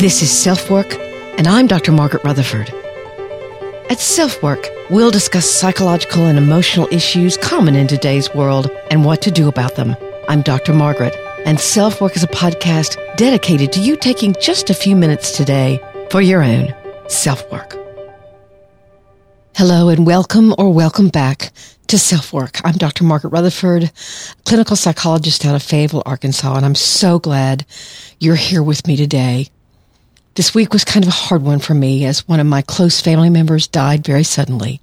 This is Self Work, and I'm Dr. Margaret Rutherford. At Self Work, we'll discuss psychological and emotional issues common in today's world and what to do about them. I'm Dr. Margaret, and Self Work is a podcast dedicated to you taking just a few minutes today for your own self work. Hello and welcome or welcome back to Self Work. I'm Dr. Margaret Rutherford, clinical psychologist out of Fayetteville, Arkansas, and I'm so glad you're here with me today. This week was kind of a hard one for me as one of my close family members died very suddenly.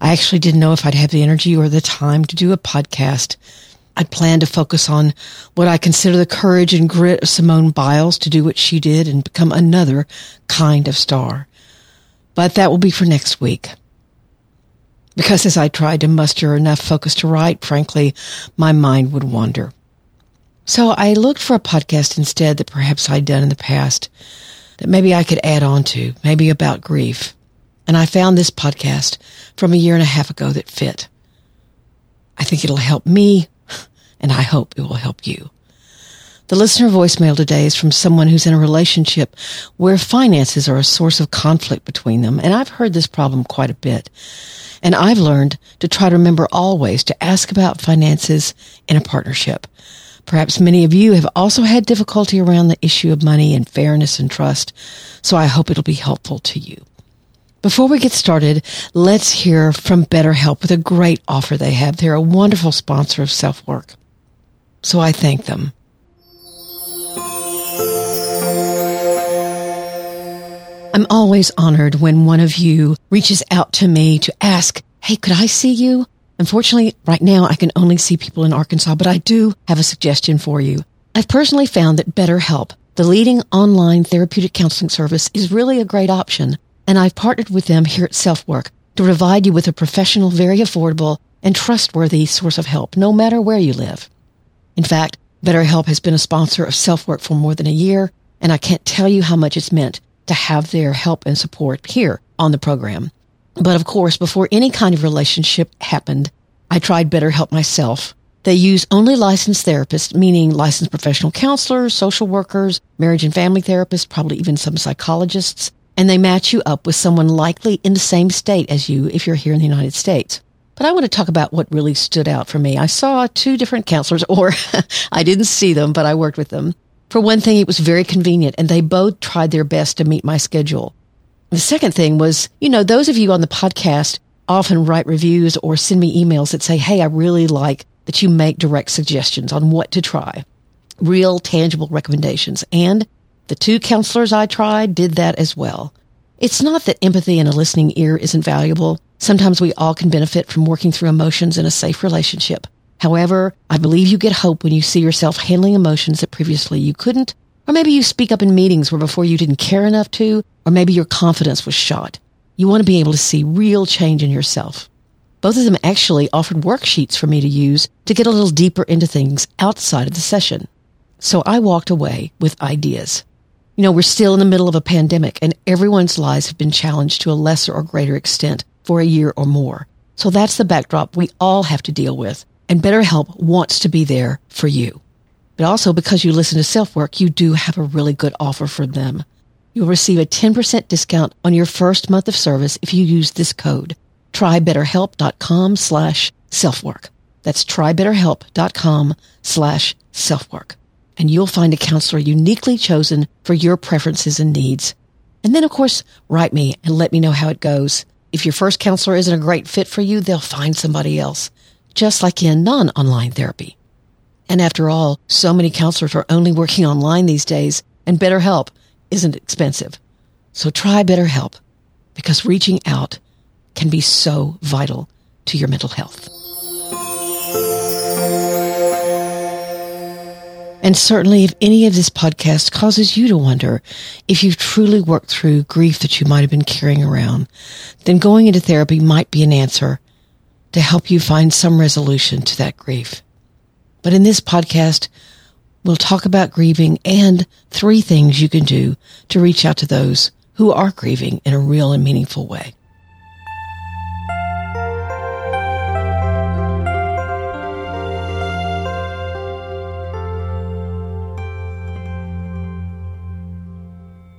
I actually didn't know if I'd have the energy or the time to do a podcast. I'd planned to focus on what I consider the courage and grit of Simone Biles to do what she did and become another kind of star. But that will be for next week because as I tried to muster enough focus to write, frankly, my mind would wander. So I looked for a podcast instead that perhaps I'd done in the past that maybe I could add on to, maybe about grief. And I found this podcast from a year and a half ago that fit. I think it'll help me, and I hope it will help you. The listener voicemail today is from someone who's in a relationship where finances are a source of conflict between them. And I've heard this problem quite a bit. And I've learned to try to remember always to ask about finances in a partnership. Perhaps many of you have also had difficulty around the issue of money and fairness and trust. So I hope it'll be helpful to you. Before we get started, let's hear from BetterHelp with a great offer they have. They're a wonderful sponsor of self work. So I thank them. I'm always honored when one of you reaches out to me to ask, Hey, could I see you? Unfortunately, right now I can only see people in Arkansas, but I do have a suggestion for you. I've personally found that BetterHelp, the leading online therapeutic counseling service, is really a great option. And I've partnered with them here at SelfWork to provide you with a professional, very affordable, and trustworthy source of help, no matter where you live. In fact, BetterHelp has been a sponsor of SelfWork for more than a year, and I can't tell you how much it's meant to have their help and support here on the program. But of course, before any kind of relationship happened, I tried BetterHelp myself. They use only licensed therapists, meaning licensed professional counselors, social workers, marriage and family therapists, probably even some psychologists, and they match you up with someone likely in the same state as you if you're here in the United States. But I want to talk about what really stood out for me. I saw two different counselors, or I didn't see them, but I worked with them. For one thing, it was very convenient and they both tried their best to meet my schedule. The second thing was, you know, those of you on the podcast often write reviews or send me emails that say, Hey, I really like that you make direct suggestions on what to try, real tangible recommendations. And the two counselors I tried did that as well. It's not that empathy and a listening ear isn't valuable. Sometimes we all can benefit from working through emotions in a safe relationship. However, I believe you get hope when you see yourself handling emotions that previously you couldn't, or maybe you speak up in meetings where before you didn't care enough to, or maybe your confidence was shot. You want to be able to see real change in yourself. Both of them actually offered worksheets for me to use to get a little deeper into things outside of the session. So I walked away with ideas. You know, we're still in the middle of a pandemic and everyone's lives have been challenged to a lesser or greater extent for a year or more. So that's the backdrop we all have to deal with and BetterHelp wants to be there for you. But also because you listen to self work, you do have a really good offer for them. You'll receive a 10% discount on your first month of service if you use this code. Trybetterhelp.com slash selfwork. That's trybetterhelp.com slash selfwork. And you'll find a counselor uniquely chosen for your preferences and needs. And then, of course, write me and let me know how it goes. If your first counselor isn't a great fit for you, they'll find somebody else just like in non-online therapy. And after all, so many counselors are only working online these days, and BetterHelp isn't expensive. So try BetterHelp because reaching out can be so vital to your mental health. And certainly, if any of this podcast causes you to wonder if you've truly worked through grief that you might have been carrying around, then going into therapy might be an answer to help you find some resolution to that grief. But in this podcast, we'll talk about grieving and three things you can do to reach out to those who are grieving in a real and meaningful way.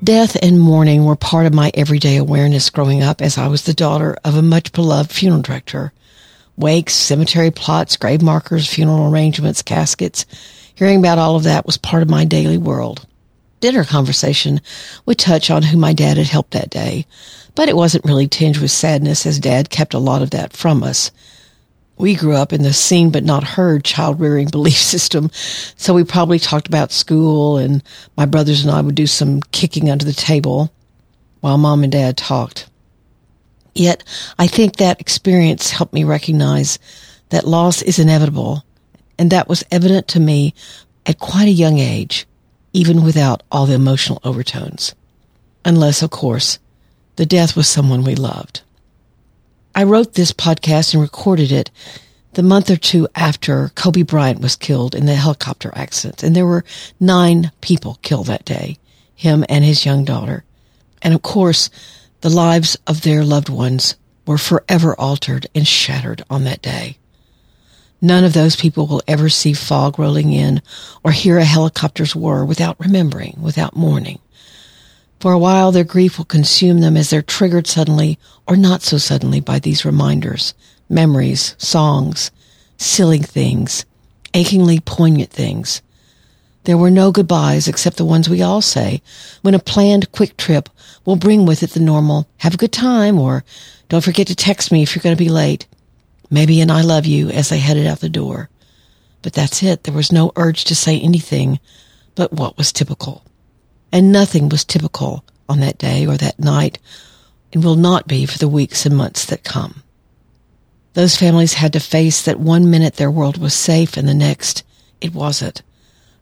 Death and mourning were part of my everyday awareness growing up as I was the daughter of a much beloved funeral director. Wakes, cemetery plots, grave markers, funeral arrangements, caskets. Hearing about all of that was part of my daily world. Dinner conversation would touch on who my dad had helped that day, but it wasn't really tinged with sadness as dad kept a lot of that from us. We grew up in the seen but not heard child rearing belief system, so we probably talked about school and my brothers and I would do some kicking under the table while mom and dad talked. Yet I think that experience helped me recognize that loss is inevitable, and that was evident to me at quite a young age, even without all the emotional overtones. Unless, of course, the death was someone we loved. I wrote this podcast and recorded it the month or two after Kobe Bryant was killed in the helicopter accident. And there were nine people killed that day, him and his young daughter. And of course, the lives of their loved ones were forever altered and shattered on that day. None of those people will ever see fog rolling in or hear a helicopter's whir without remembering, without mourning. For a while, their grief will consume them as they're triggered suddenly or not so suddenly by these reminders, memories, songs, silly things, achingly poignant things. There were no goodbyes except the ones we all say when a planned quick trip will bring with it the normal, have a good time, or don't forget to text me if you're going to be late. Maybe an I love you as they headed out the door. But that's it. There was no urge to say anything but what was typical and nothing was typical on that day or that night and will not be for the weeks and months that come. Those families had to face that one minute their world was safe and the next it wasn't.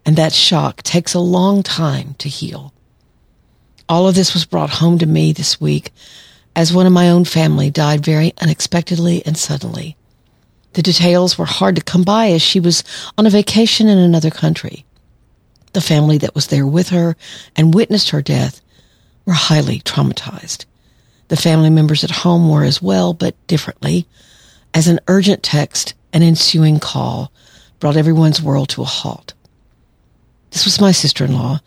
And that shock takes a long time to heal. All of this was brought home to me this week as one of my own family died very unexpectedly and suddenly. The details were hard to come by as she was on a vacation in another country. The family that was there with her and witnessed her death were highly traumatized. The family members at home were as well, but differently, as an urgent text and ensuing call brought everyone's world to a halt. This was my sister-in-law,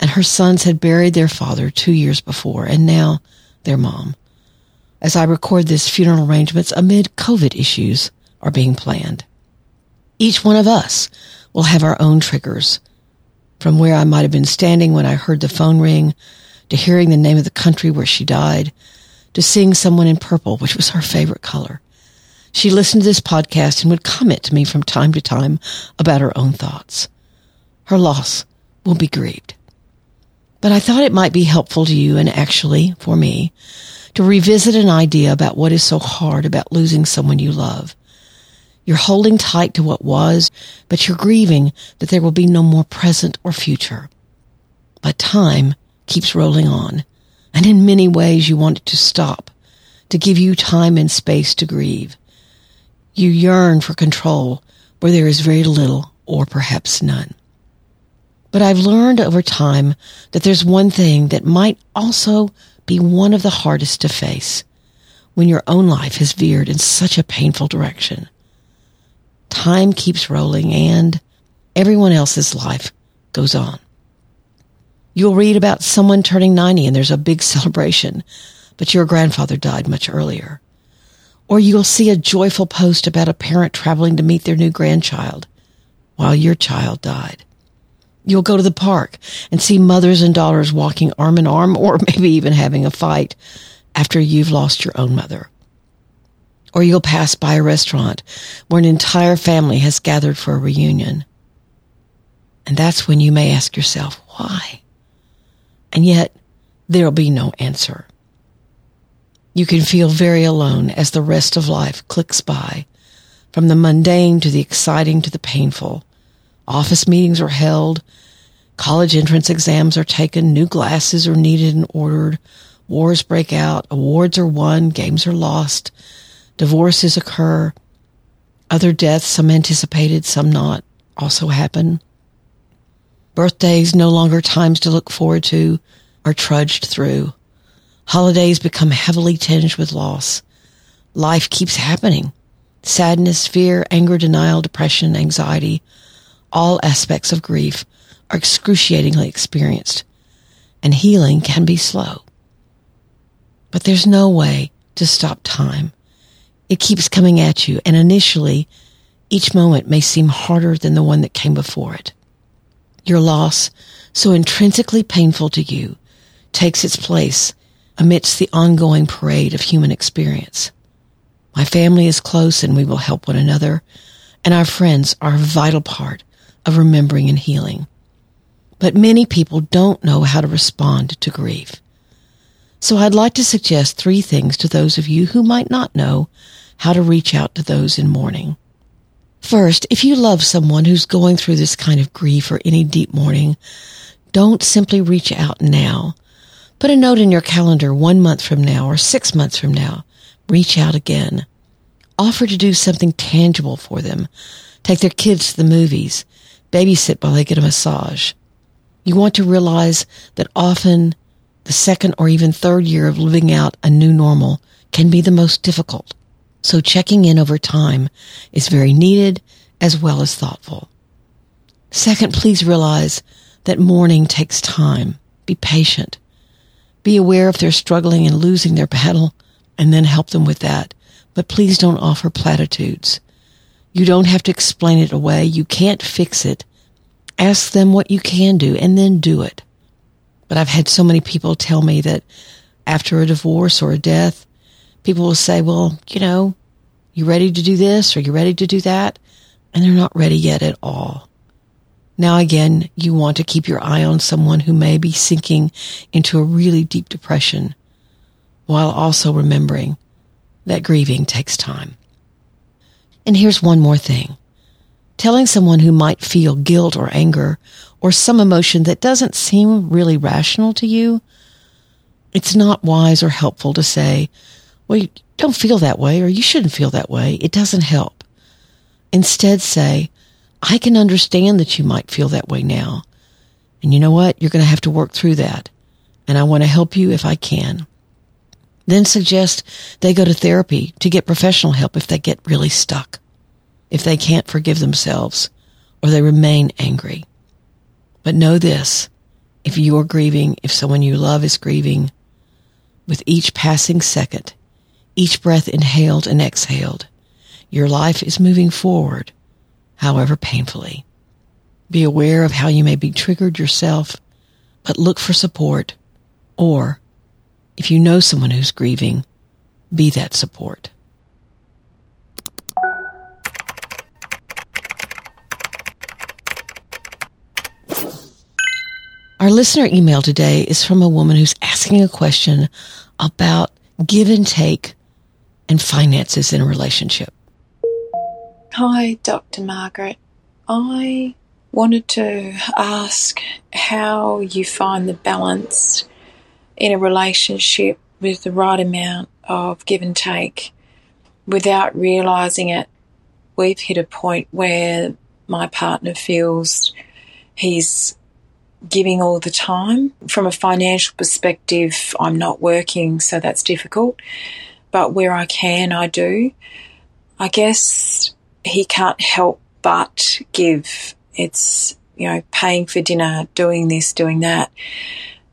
and her sons had buried their father two years before, and now their mom. As I record this, funeral arrangements amid COVID issues are being planned. Each one of us will have our own triggers, from where I might have been standing when I heard the phone ring, to hearing the name of the country where she died, to seeing someone in purple, which was her favorite color. She listened to this podcast and would comment to me from time to time about her own thoughts. Her loss will be grieved. But I thought it might be helpful to you and actually for me to revisit an idea about what is so hard about losing someone you love you're holding tight to what was, but you're grieving that there will be no more present or future. But time keeps rolling on, and in many ways you want it to stop, to give you time and space to grieve. You yearn for control where there is very little or perhaps none. But I've learned over time that there's one thing that might also be one of the hardest to face when your own life has veered in such a painful direction time keeps rolling and everyone else's life goes on. You'll read about someone turning 90 and there's a big celebration, but your grandfather died much earlier. Or you'll see a joyful post about a parent traveling to meet their new grandchild while your child died. You'll go to the park and see mothers and daughters walking arm in arm or maybe even having a fight after you've lost your own mother. Or you'll pass by a restaurant where an entire family has gathered for a reunion. And that's when you may ask yourself, why? And yet, there'll be no answer. You can feel very alone as the rest of life clicks by, from the mundane to the exciting to the painful. Office meetings are held, college entrance exams are taken, new glasses are needed and ordered, wars break out, awards are won, games are lost, Divorces occur. Other deaths, some anticipated, some not, also happen. Birthdays, no longer times to look forward to, are trudged through. Holidays become heavily tinged with loss. Life keeps happening. Sadness, fear, anger, denial, depression, anxiety, all aspects of grief are excruciatingly experienced. and healing can be slow. But there's no way to stop time. It keeps coming at you, and initially, each moment may seem harder than the one that came before it. Your loss, so intrinsically painful to you, takes its place amidst the ongoing parade of human experience. My family is close and we will help one another, and our friends are a vital part of remembering and healing. But many people don't know how to respond to grief. So I'd like to suggest three things to those of you who might not know how to reach out to those in mourning. First, if you love someone who's going through this kind of grief or any deep mourning, don't simply reach out now. Put a note in your calendar one month from now or six months from now. Reach out again. Offer to do something tangible for them. Take their kids to the movies. Babysit while they get a massage. You want to realize that often the second or even third year of living out a new normal can be the most difficult. So checking in over time is very needed as well as thoughtful. Second, please realize that mourning takes time. Be patient. Be aware if they're struggling and losing their battle and then help them with that. But please don't offer platitudes. You don't have to explain it away. You can't fix it. Ask them what you can do and then do it. But I've had so many people tell me that after a divorce or a death, people will say, well, you know, you ready to do this or you ready to do that? And they're not ready yet at all. Now again, you want to keep your eye on someone who may be sinking into a really deep depression while also remembering that grieving takes time. And here's one more thing. Telling someone who might feel guilt or anger or some emotion that doesn't seem really rational to you, it's not wise or helpful to say, well, you don't feel that way or you shouldn't feel that way. It doesn't help. Instead say, I can understand that you might feel that way now. And you know what? You're going to have to work through that. And I want to help you if I can. Then suggest they go to therapy to get professional help if they get really stuck, if they can't forgive themselves, or they remain angry. But know this, if you are grieving, if someone you love is grieving, with each passing second, each breath inhaled and exhaled, your life is moving forward, however painfully. Be aware of how you may be triggered yourself, but look for support. Or, if you know someone who's grieving, be that support. Our listener email today is from a woman who's asking a question about give and take and finances in a relationship. Hi, Dr. Margaret. I wanted to ask how you find the balance in a relationship with the right amount of give and take without realizing it. We've hit a point where my partner feels he's giving all the time. From a financial perspective, I'm not working, so that's difficult. But where I can, I do. I guess he can't help but give. It's, you know, paying for dinner, doing this, doing that.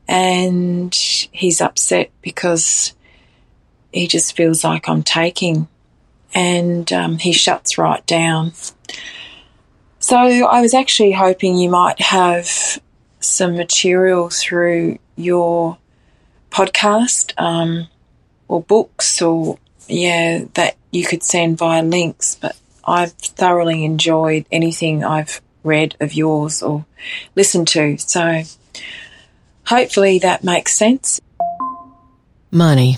And he's upset because he just feels like I'm taking. And um, he shuts right down. So I was actually hoping you might have some material through your podcast um, or books or yeah that you could send via links but i've thoroughly enjoyed anything i've read of yours or listened to so hopefully that makes sense money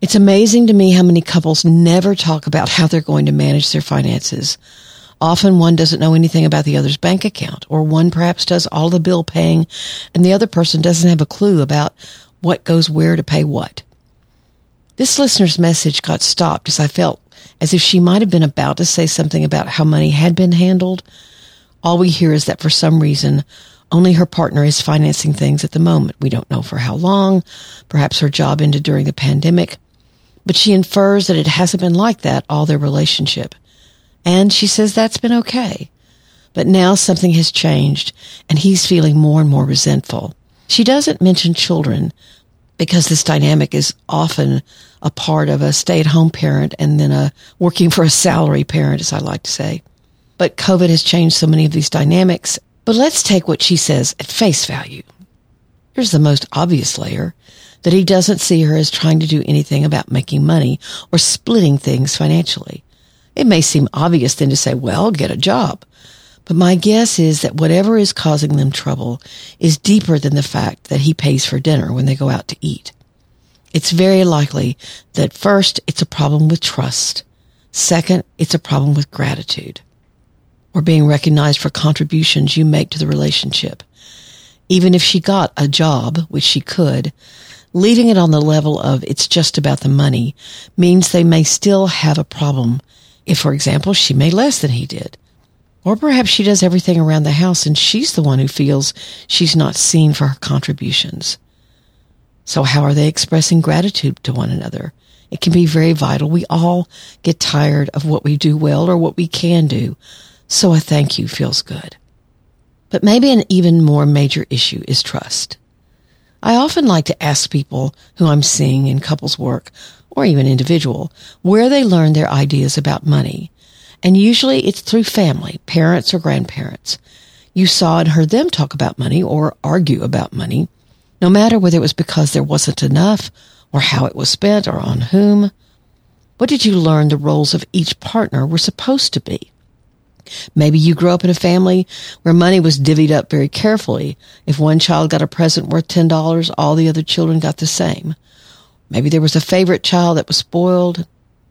it's amazing to me how many couples never talk about how they're going to manage their finances Often one doesn't know anything about the other's bank account, or one perhaps does all the bill paying and the other person doesn't have a clue about what goes where to pay what. This listener's message got stopped as I felt as if she might have been about to say something about how money had been handled. All we hear is that for some reason, only her partner is financing things at the moment. We don't know for how long. Perhaps her job ended during the pandemic. But she infers that it hasn't been like that all their relationship. And she says that's been okay. But now something has changed and he's feeling more and more resentful. She doesn't mention children because this dynamic is often a part of a stay at home parent and then a working for a salary parent, as I like to say. But COVID has changed so many of these dynamics. But let's take what she says at face value. Here's the most obvious layer that he doesn't see her as trying to do anything about making money or splitting things financially. It may seem obvious then to say, well, get a job. But my guess is that whatever is causing them trouble is deeper than the fact that he pays for dinner when they go out to eat. It's very likely that first, it's a problem with trust. Second, it's a problem with gratitude or being recognized for contributions you make to the relationship. Even if she got a job, which she could, leaving it on the level of it's just about the money means they may still have a problem if, for example, she made less than he did. Or perhaps she does everything around the house and she's the one who feels she's not seen for her contributions. So how are they expressing gratitude to one another? It can be very vital. We all get tired of what we do well or what we can do. So a thank you feels good. But maybe an even more major issue is trust. I often like to ask people who I'm seeing in couples work or even individual where they learn their ideas about money. And usually it's through family, parents or grandparents. You saw and heard them talk about money or argue about money, no matter whether it was because there wasn't enough or how it was spent or on whom. What did you learn the roles of each partner were supposed to be? Maybe you grew up in a family where money was divvied up very carefully. If one child got a present worth $10, all the other children got the same. Maybe there was a favorite child that was spoiled.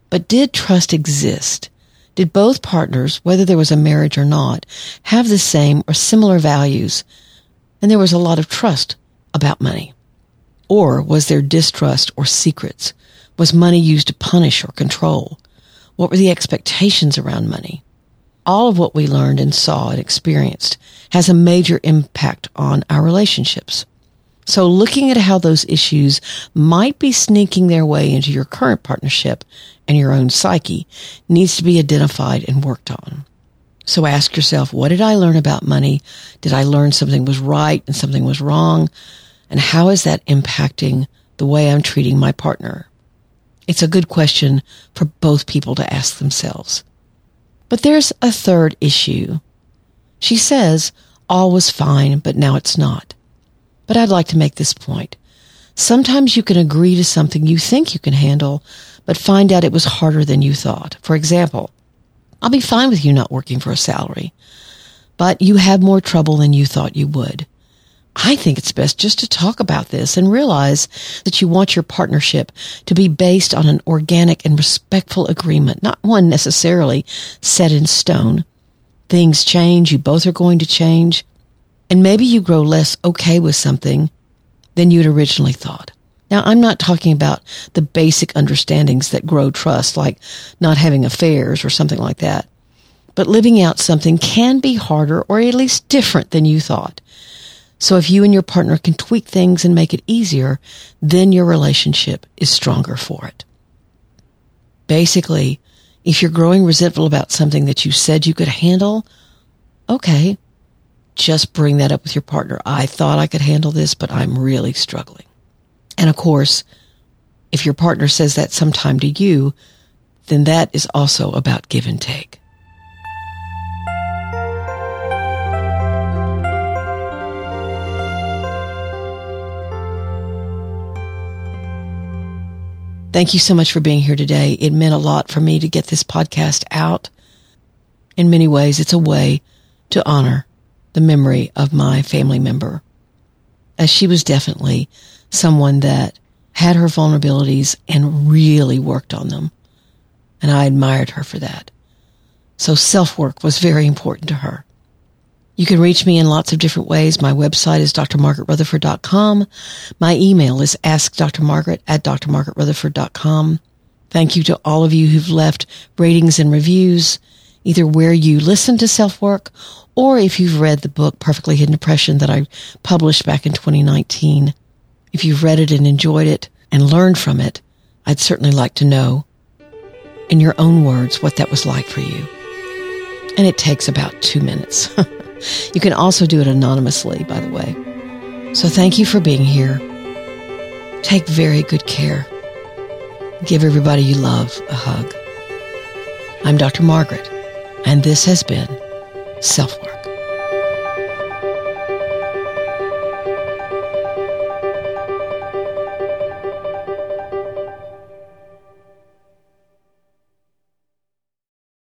But did trust exist? Did both partners, whether there was a marriage or not, have the same or similar values? And there was a lot of trust about money. Or was there distrust or secrets? Was money used to punish or control? What were the expectations around money? All of what we learned and saw and experienced has a major impact on our relationships. So looking at how those issues might be sneaking their way into your current partnership and your own psyche needs to be identified and worked on. So ask yourself, what did I learn about money? Did I learn something was right and something was wrong? And how is that impacting the way I'm treating my partner? It's a good question for both people to ask themselves. But there's a third issue. She says all was fine, but now it's not. But I'd like to make this point. Sometimes you can agree to something you think you can handle, but find out it was harder than you thought. For example, I'll be fine with you not working for a salary, but you have more trouble than you thought you would. I think it's best just to talk about this and realize that you want your partnership to be based on an organic and respectful agreement, not one necessarily set in stone. Things change. You both are going to change. And maybe you grow less okay with something than you'd originally thought. Now, I'm not talking about the basic understandings that grow trust, like not having affairs or something like that. But living out something can be harder or at least different than you thought. So if you and your partner can tweak things and make it easier, then your relationship is stronger for it. Basically, if you're growing resentful about something that you said you could handle, okay, just bring that up with your partner. I thought I could handle this, but I'm really struggling. And of course, if your partner says that sometime to you, then that is also about give and take. Thank you so much for being here today. It meant a lot for me to get this podcast out. In many ways, it's a way to honor the memory of my family member, as she was definitely someone that had her vulnerabilities and really worked on them. And I admired her for that. So self work was very important to her. You can reach me in lots of different ways. My website is drmargaretrutherford.com. My email is askdrmargaret at drmargaretrutherford.com. Thank you to all of you who've left ratings and reviews, either where you listen to self work or if you've read the book Perfectly Hidden Depression that I published back in 2019. If you've read it and enjoyed it and learned from it, I'd certainly like to know in your own words what that was like for you. And it takes about two minutes. You can also do it anonymously, by the way. So thank you for being here. Take very good care. Give everybody you love a hug. I'm Dr. Margaret, and this has been Self